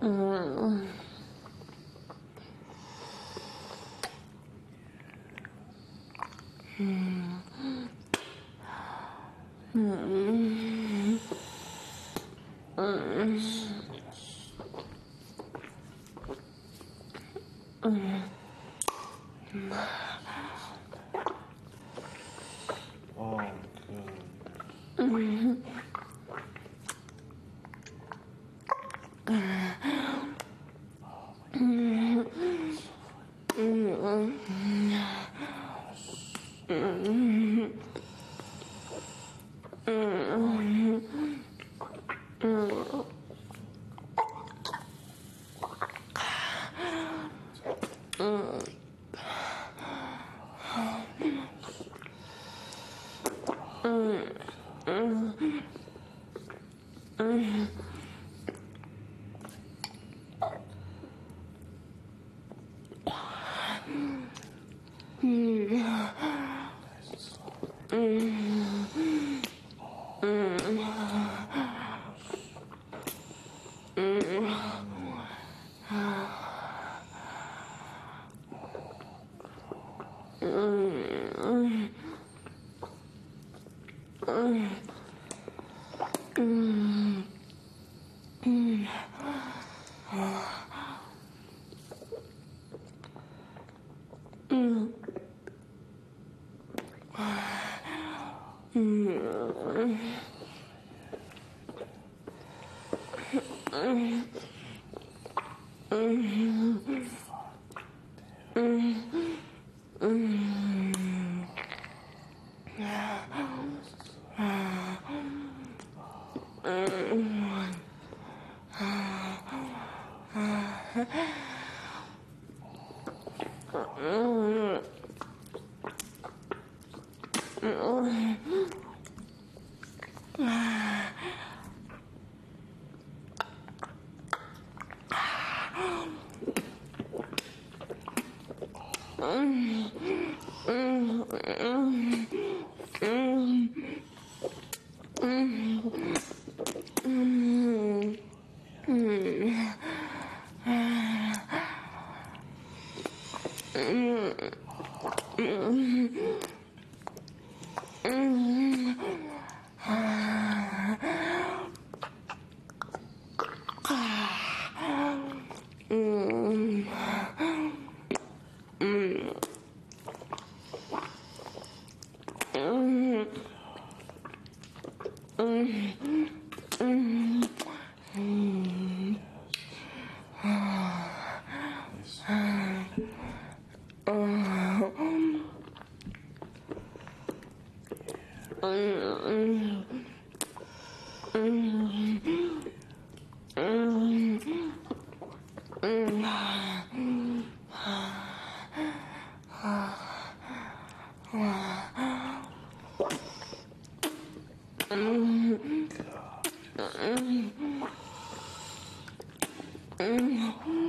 Mm. Mm. Oh, 음. mmm Oh. Mm-hmm. Mm. 嗯。